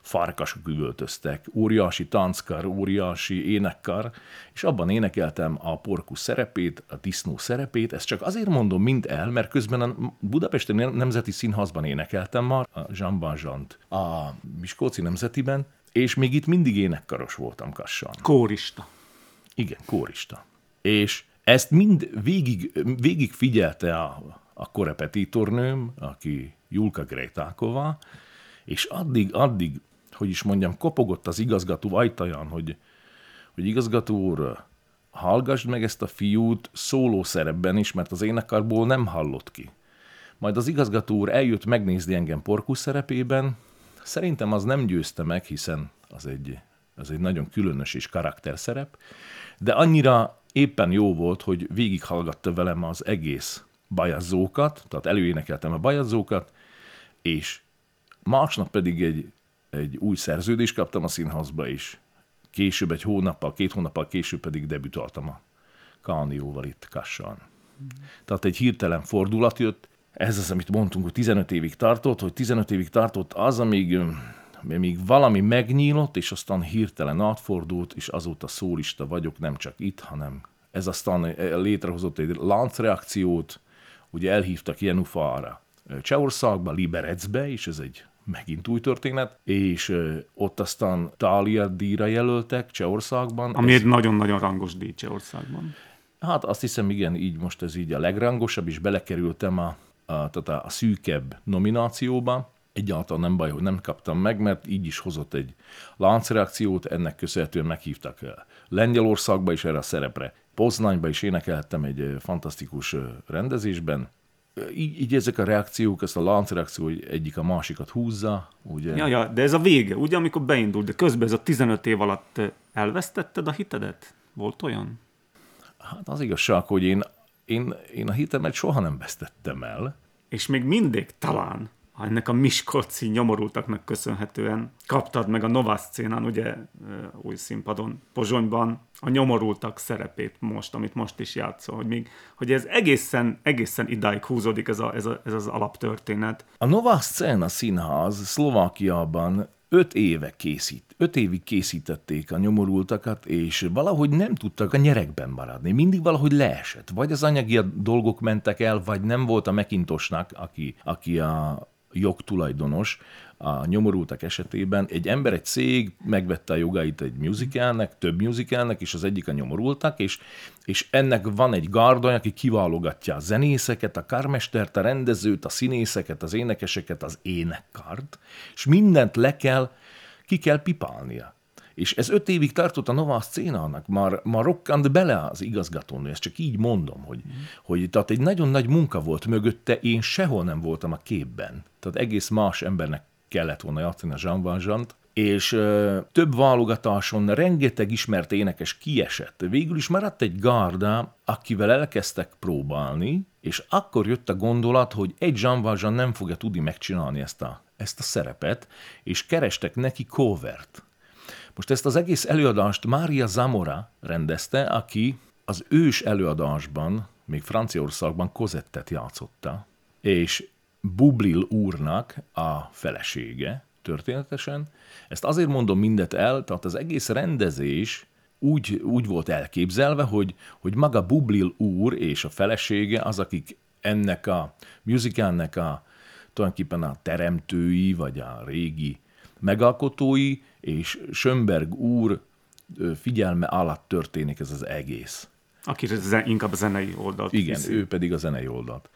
farkasok üvöltöztek, óriási tanckar, óriási énekkar, és abban énekeltem a porkus szerepét, a disznó szerepét, ezt csak azért mondom mind el, mert közben a Budapesti Nemzeti Színházban énekeltem már, a Jean Valjean a Miskolci Nemzetiben, és még itt mindig énekkaros voltam Kassan. Kórista. Igen, kórista. És ezt mind végig, végig figyelte a, a korepetitornőm, aki Julka Grejtákova, és addig, addig hogy is mondjam, kopogott az igazgató ajtaján, hogy, hogy igazgató úr, hallgassd meg ezt a fiút szóló szerepben is, mert az énekarból nem hallott ki. Majd az igazgató úr eljött megnézni engem Porkus szerepében, szerintem az nem győzte meg, hiszen az egy, az egy nagyon különös és karakterszerep, de annyira éppen jó volt, hogy végighallgatta velem az egész bajazókat, tehát előénekeltem a bajazókat, és másnap pedig egy egy új szerződést kaptam a színházba is. Később, egy hónappal, két hónappal később pedig debütáltam a Kánióval itt Kassan. Mm. Tehát egy hirtelen fordulat jött, ez az, amit mondtunk, hogy 15 évig tartott, hogy 15 évig tartott az, amíg, még valami megnyílott, és aztán hirtelen átfordult, és azóta szólista vagyok, nem csak itt, hanem ez aztán létrehozott egy láncreakciót, ugye elhívtak Jenufára Csehországba, Liberecbe, és ez egy megint új történet, és ott aztán Tália díjra jelöltek Csehországban. Ami ez... egy nagyon-nagyon rangos díj Csehországban. Hát azt hiszem, igen, így most ez így a legrangosabb, és belekerültem a, a, tehát a szűkebb nominációba. Egyáltalán nem baj, hogy nem kaptam meg, mert így is hozott egy láncreakciót, ennek köszönhetően meghívtak Lengyelországba is erre a szerepre. Poznányba is énekeltem egy fantasztikus rendezésben, így, így ezek a reakciók, ezt a láncreakció, hogy egyik a másikat húzza, ugye? Ja, ja, de ez a vége, ugye, amikor beindult, de közben ez a 15 év alatt elvesztetted a hitedet? Volt olyan? Hát az igazság, hogy én, én, én a hitemet soha nem vesztettem el. És még mindig talán ennek a Miskolci nyomorultaknak köszönhetően kaptad meg a Nova szcénán, ugye új színpadon, Pozsonyban a nyomorultak szerepét most, amit most is játszol, hogy, még, hogy ez egészen, egészen idáig húzódik ez, a, ez, a, ez az alaptörténet. A Nova Scena színház Szlovákiában öt éve készít, öt évig készítették a nyomorultakat, és valahogy nem tudtak a nyerekben maradni. Mindig valahogy leesett. Vagy az anyagi dolgok mentek el, vagy nem volt a Mekintosnak, aki, aki a jogtulajdonos a nyomorultak esetében. Egy ember, egy cég megvette a jogait egy musicalnek, több musicalnek, és az egyik a nyomorultak, és, és ennek van egy gardony, aki kiválogatja a zenészeket, a karmestert, a rendezőt, a színészeket, az énekeseket, az énekkart, és mindent le kell, ki kell pipálnia. És ez öt évig tartott a Nova Szcénának, már, már rokkant bele az igazgatónő, ezt csak így mondom, hogy, mm. hogy tehát egy nagyon nagy munka volt mögötte, én sehol nem voltam a képben. Tehát egész más embernek kellett volna játszani a Jean valjean és ö, több válogatáson rengeteg ismert énekes kiesett. Végül is maradt egy garda, akivel elkezdtek próbálni, és akkor jött a gondolat, hogy egy Jean Valjean nem fogja tudni megcsinálni ezt a, ezt a szerepet, és kerestek neki covert. Most ezt az egész előadást Mária Zamora rendezte, aki az ős előadásban, még Franciaországban Kozettet játszotta, és Bublil úrnak a felesége, történetesen. Ezt azért mondom mindet el, tehát az egész rendezés úgy, úgy volt elképzelve, hogy, hogy maga Bublil úr és a felesége az, akik ennek a musicalnek a tulajdonképpen a teremtői, vagy a régi megalkotói, és Schönberg úr figyelme alatt történik ez az egész. Aki inkább a zenei oldalt Igen, viszi. ő pedig a zenei oldalt.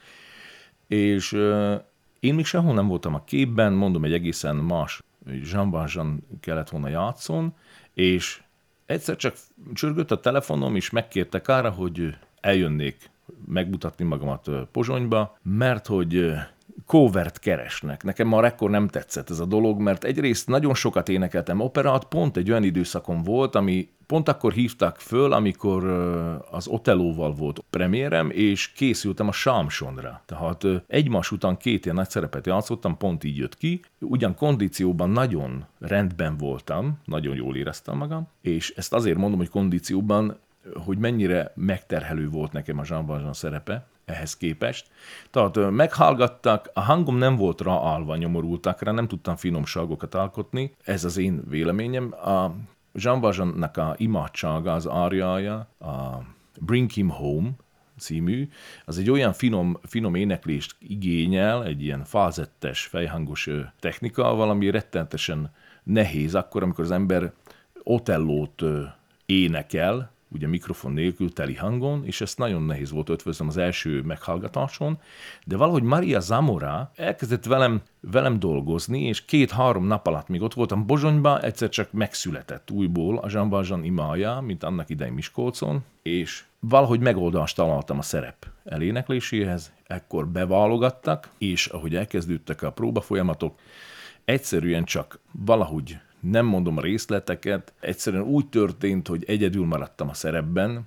És uh, én még sehol nem voltam a képben, mondom, egy egészen más Jean Valjean kellett volna játszon, és egyszer csak csörgött a telefonom, és megkértek arra, hogy eljönnék megmutatni magamat Pozsonyba, mert hogy covert keresnek. Nekem már ekkor nem tetszett ez a dolog, mert egyrészt nagyon sokat énekeltem operát, pont egy olyan időszakon volt, ami pont akkor hívtak föl, amikor az Otellóval volt premiérem, és készültem a Sámsonra. Tehát egymás után két ilyen nagy szerepet játszottam, pont így jött ki. Ugyan kondícióban nagyon rendben voltam, nagyon jól éreztem magam, és ezt azért mondom, hogy kondícióban, hogy mennyire megterhelő volt nekem a Jean Valjean szerepe, ehhez képest. Tehát meghallgattak, a hangom nem volt ráállva nyomorultakra, nem tudtam finomságokat alkotni, ez az én véleményem. A Jean Valjeannak a imádsága, az árjája, a Bring Him Home című, az egy olyan finom, finom éneklést igényel, egy ilyen falzettes, fejhangos technika, valami rettentesen nehéz akkor, amikor az ember Otellót énekel, ugye mikrofon nélkül, teli hangon, és ezt nagyon nehéz volt ötvözöm az első meghallgatáson, de valahogy Maria Zamora elkezdett velem, velem dolgozni, és két-három nap alatt, még ott voltam Bozsonyba, egyszer csak megszületett újból a Valjean imája, mint annak idején Miskolcon, és valahogy megoldást találtam a szerep elénekléséhez, ekkor beválogattak, és ahogy elkezdődtek a próbafolyamatok, egyszerűen csak valahogy nem mondom részleteket, egyszerűen úgy történt, hogy egyedül maradtam a szerepben,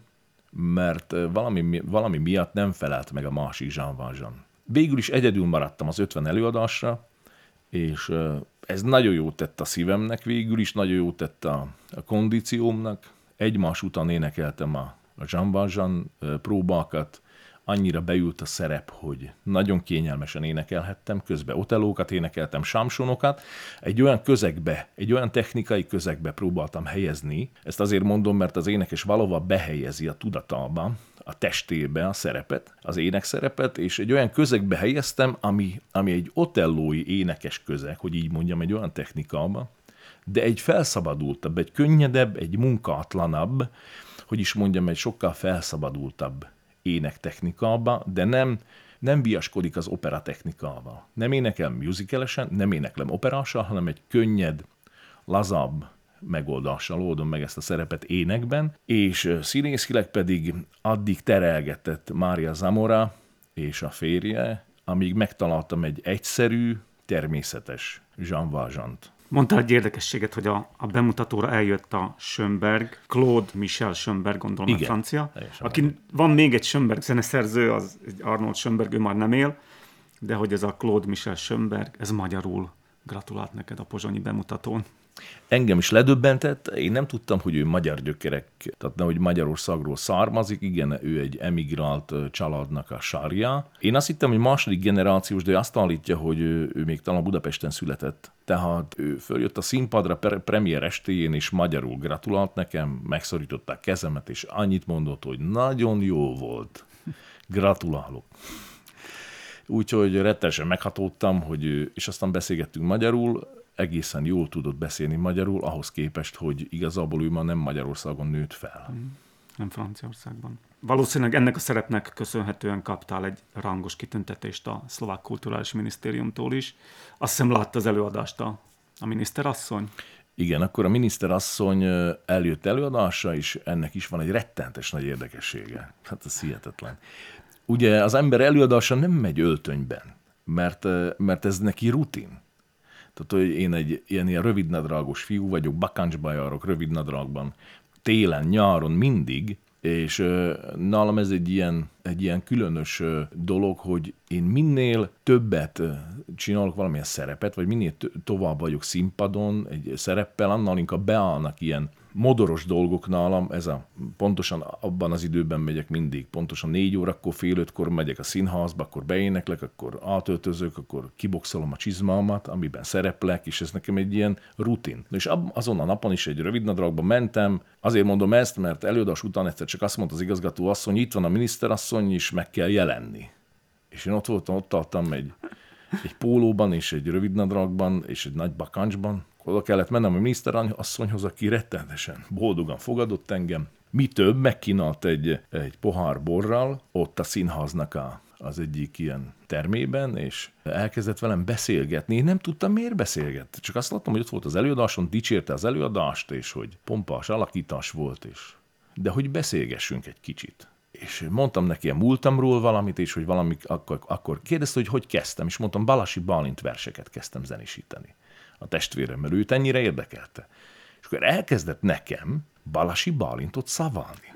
mert valami, valami miatt nem felelt meg a másik Jean Valjean. Végül is egyedül maradtam az 50 előadásra, és ez nagyon jót tett a szívemnek végül is, nagyon jót tett a, a kondíciómnak. Egymás után énekeltem a, a Jean Valjean próbákat, annyira beült a szerep, hogy nagyon kényelmesen énekelhettem, közben otelókat énekeltem, samsonokat, egy olyan közegbe, egy olyan technikai közegbe próbáltam helyezni, ezt azért mondom, mert az énekes valóban behelyezi a tudatába, a testébe a szerepet, az énekszerepet, és egy olyan közegbe helyeztem, ami, ami egy otellói énekes közeg, hogy így mondjam, egy olyan technikába, de egy felszabadultabb, egy könnyedebb, egy munkatlanabb, hogy is mondjam, egy sokkal felszabadultabb énektechnikába, de nem, nem viaskodik az opera technikával. Nem énekel musicalesen, nem éneklem operással, hanem egy könnyed, lazabb megoldással oldom meg ezt a szerepet énekben, és színészileg pedig addig terelgetett Mária Zamora és a férje, amíg megtaláltam egy egyszerű, természetes Jean Valjean-t. Mondta egy érdekességet, hogy a, a bemutatóra eljött a Schönberg, Claude Michel Schönberg, gondolom Igen, francia, aki van még egy Schönberg zeneszerző, az egy Arnold Schönberg, ő már nem él, de hogy ez a Claude Michel Schönberg, ez magyarul gratulált neked a pozsonyi bemutatón. Engem is ledöbbentett, én nem tudtam, hogy ő magyar gyökerek, tehát hogy Magyarországról származik, igen, ő egy emigrált családnak a sárja. Én azt hittem, hogy második generációs, de azt állítja, hogy ő, ő még talán Budapesten született. Tehát ő följött a színpadra premier estéjén, és magyarul gratulált nekem, megszorították kezemet, és annyit mondott, hogy nagyon jó volt. Gratulálok. Úgyhogy rettesen meghatódtam, hogy, és aztán beszélgettünk magyarul, egészen jól tudott beszélni magyarul, ahhoz képest, hogy igazából ő ma nem Magyarországon nőtt fel. Hmm. Nem Franciaországban. Valószínűleg ennek a szerepnek köszönhetően kaptál egy rangos kitüntetést a szlovák kulturális minisztériumtól is. Azt hiszem látta az előadást a, a miniszterasszony. Igen, akkor a miniszterasszony eljött előadása, és ennek is van egy rettentes nagy érdekessége. Hát ez hihetetlen. Ugye az ember előadása nem megy öltönyben, mert, mert ez neki rutin. Tehát, hogy én egy ilyen, ilyen rövidnadrágos fiú vagyok, bakancsba járok rövidnadrágban, télen, nyáron mindig, és nálam ez egy ilyen, egy ilyen különös dolog, hogy én minél többet csinálok valamilyen szerepet, vagy minél tovább vagyok színpadon egy szereppel, annál inkább beállnak ilyen modoros dolgok nálam, ez a pontosan abban az időben megyek mindig, pontosan négy órakor, fél ötkor megyek a színházba, akkor beéneklek, akkor átöltözök, akkor kiboxolom a csizmámat, amiben szereplek, és ez nekem egy ilyen rutin. És azon a napon is egy rövid nadrágban mentem, azért mondom ezt, mert előadás után egyszer csak azt mondta az igazgató asszony, itt van a miniszterasszony, és meg kell jelenni. És én ott voltam, ott adtam egy egy pólóban és egy rövidnadrágban és egy nagy bakancsban. Oda kellett mennem a miniszter asszonyhoz, aki rettenetesen boldogan fogadott engem. Mi több, megkínált egy, egy pohár borral ott a színháznak a, az egyik ilyen termében, és elkezdett velem beszélgetni. Én nem tudtam, miért beszélget. Csak azt láttam, hogy ott volt az előadáson, dicsérte az előadást, és hogy pompás alakítás volt, és de hogy beszélgessünk egy kicsit. És mondtam neki a múltamról valamit, és hogy valami, akkor, akkor kérdezte, hogy hogy kezdtem, és mondtam, Balasi Balint verseket kezdtem zenésíteni a testvérem, mert őt ennyire érdekelte. És akkor elkezdett nekem Balasi Balintot szavalni.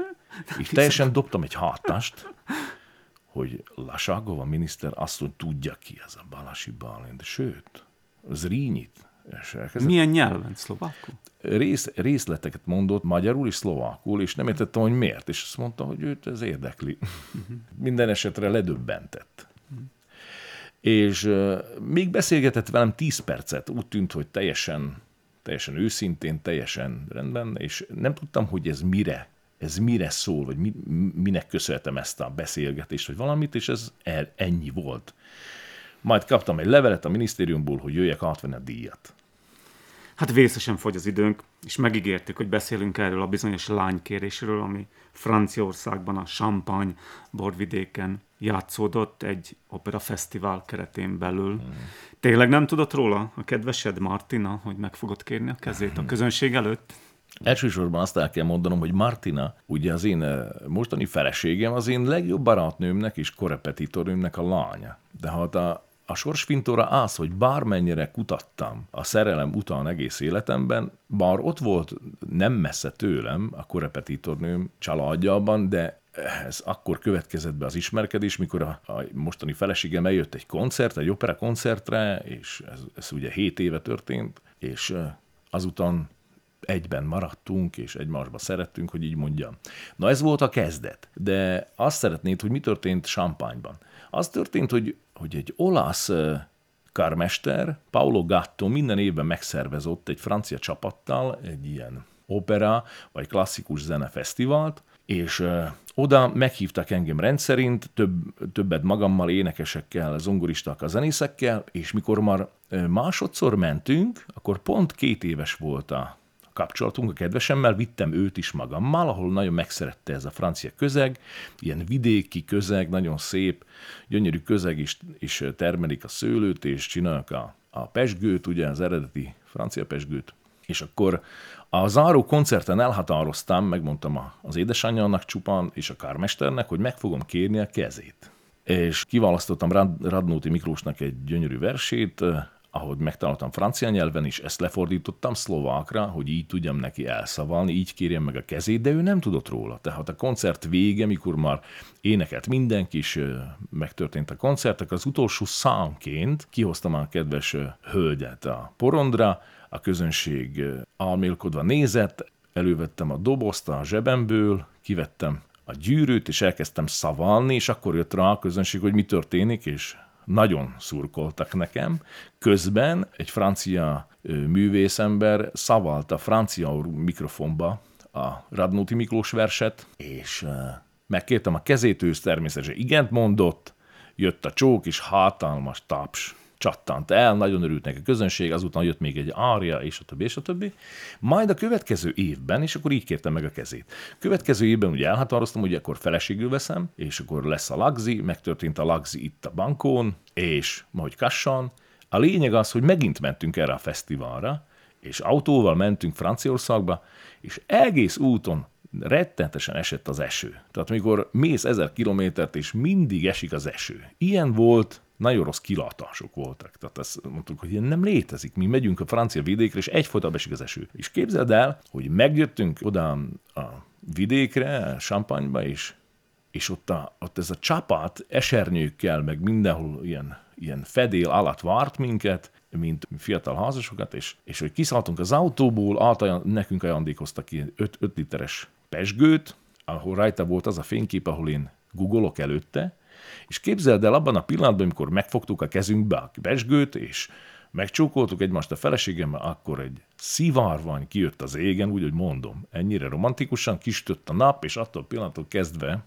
És teljesen dobtam egy hatast, hogy Lasagova miniszter azt mondja, tudja ki ez a Balasi Balint. Sőt, az Rínit. És Milyen nyelven? Szlovákul? Rész, részleteket mondott magyarul és szlovákul, és nem értettem, hogy miért. És azt mondta, hogy őt ez érdekli. Minden esetre ledöbbentett. És még beszélgetett velem 10 percet, úgy tűnt, hogy teljesen, teljesen őszintén, teljesen rendben, és nem tudtam, hogy ez mire ez mire szól, vagy mi, minek köszönhetem ezt a beszélgetést, vagy valamit, és ez el, ennyi volt. Majd kaptam egy levelet a minisztériumból, hogy jöjjek átvenni a díjat. Hát vészesen fogy az időnk, és megígértük, hogy beszélünk erről a bizonyos lánykérésről, ami Franciaországban a Champagne borvidéken játszódott egy opera fesztivál keretén belül. Mm. Tényleg nem tudott róla a kedvesed Martina, hogy meg fogod kérni a kezét a közönség előtt? Elsősorban azt el kell mondanom, hogy Martina, ugye az én eh, mostani feleségem, az én legjobb barátnőmnek és korepetitorőmnek a lánya. De hát a, a sorsfintóra az, hogy bármennyire kutattam a szerelem után egész életemben, bár ott volt nem messze tőlem a korepetitornőm családjában, de ez akkor következett be az ismerkedés, mikor a, a mostani feleségem eljött egy koncert, egy opera koncertre, és ez, ez ugye 7 éve történt, és azután egyben maradtunk, és egymásba szerettünk, hogy így mondjam. Na ez volt a kezdet, de azt szeretnéd, hogy mi történt Champagne-ban. Az történt, hogy, hogy egy olasz karmester, Paolo Gatto minden évben megszervezott egy francia csapattal egy ilyen opera vagy klasszikus zenefesztivált, és oda meghívtak engem rendszerint, több, többet magammal, énekesekkel, zongoristákkal, zenészekkel, és mikor már másodszor mentünk, akkor pont két éves volt a kapcsolatunk a kedvesemmel, vittem őt is magammal, ahol nagyon megszerette ez a francia közeg, ilyen vidéki közeg, nagyon szép, gyönyörű közeg is, is termelik a szőlőt, és csinálják a, a pesgőt, ugye az eredeti francia pesgőt. És akkor a záró koncerten elhatároztam, megmondtam az édesanyjának csupán, és a kármesternek, hogy meg fogom kérni a kezét. És kiválasztottam Radnóti Miklósnak egy gyönyörű versét, ahogy megtanultam francia nyelven is, ezt lefordítottam szlovákra, hogy így tudjam neki elszavalni, így kérjem meg a kezét, de ő nem tudott róla. Tehát a koncert vége, mikor már énekelt mindenki, és megtörtént a koncertek, az utolsó számként kihoztam a kedves hölgyet a porondra, a közönség almélkodva nézett, elővettem a dobozt a zsebemből, kivettem a gyűrűt, és elkezdtem szavalni, és akkor jött rá a közönség, hogy mi történik, és nagyon szurkoltak nekem. Közben egy francia művészember szavalta francia mikrofonba a Radnóti Miklós verset, és megkértem a kezét, ő természetesen igent mondott, jött a csók, és hatalmas taps csattant el, nagyon örült neki a közönség, azután jött még egy ária, és a többi, és a többi. Majd a következő évben, és akkor így kértem meg a kezét. Következő évben ugye elhatároztam, hogy akkor feleségül veszem, és akkor lesz a lagzi, megtörtént a lagzi itt a bankón, és hogy kassan. A lényeg az, hogy megint mentünk erre a fesztiválra, és autóval mentünk Franciaországba, és egész úton rettentesen esett az eső. Tehát amikor mész ezer kilométert, és mindig esik az eső. Ilyen volt nagyon rossz kilátások voltak. Tehát ezt mondtuk, hogy ilyen nem létezik. Mi megyünk a francia vidékre, és egyfolytában esik az eső. És képzeld el, hogy megjöttünk oda a vidékre, Champagne-ba, és, és ott, a, ott ez a csapat esernyőkkel, meg mindenhol ilyen, ilyen fedél alatt várt minket, mint fiatal házasokat, és, és hogy kiszálltunk az autóból, által nekünk ajándékoztak ki 5, 5 literes pesgőt, ahol rajta volt az a fénykép, ahol én googolok előtte, és képzeld el abban a pillanatban, amikor megfogtuk a kezünkbe a besgőt, és megcsókoltuk egymást a feleségemmel, akkor egy szivárvány kijött az égen, úgy, hogy mondom, ennyire romantikusan, kistött a nap, és attól pillanattól kezdve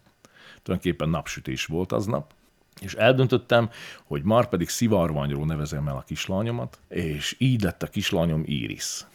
tulajdonképpen napsütés volt aznap, És eldöntöttem, hogy már pedig Szivarvanyról nevezem el a kislányomat, és így lett a kislányom Iris.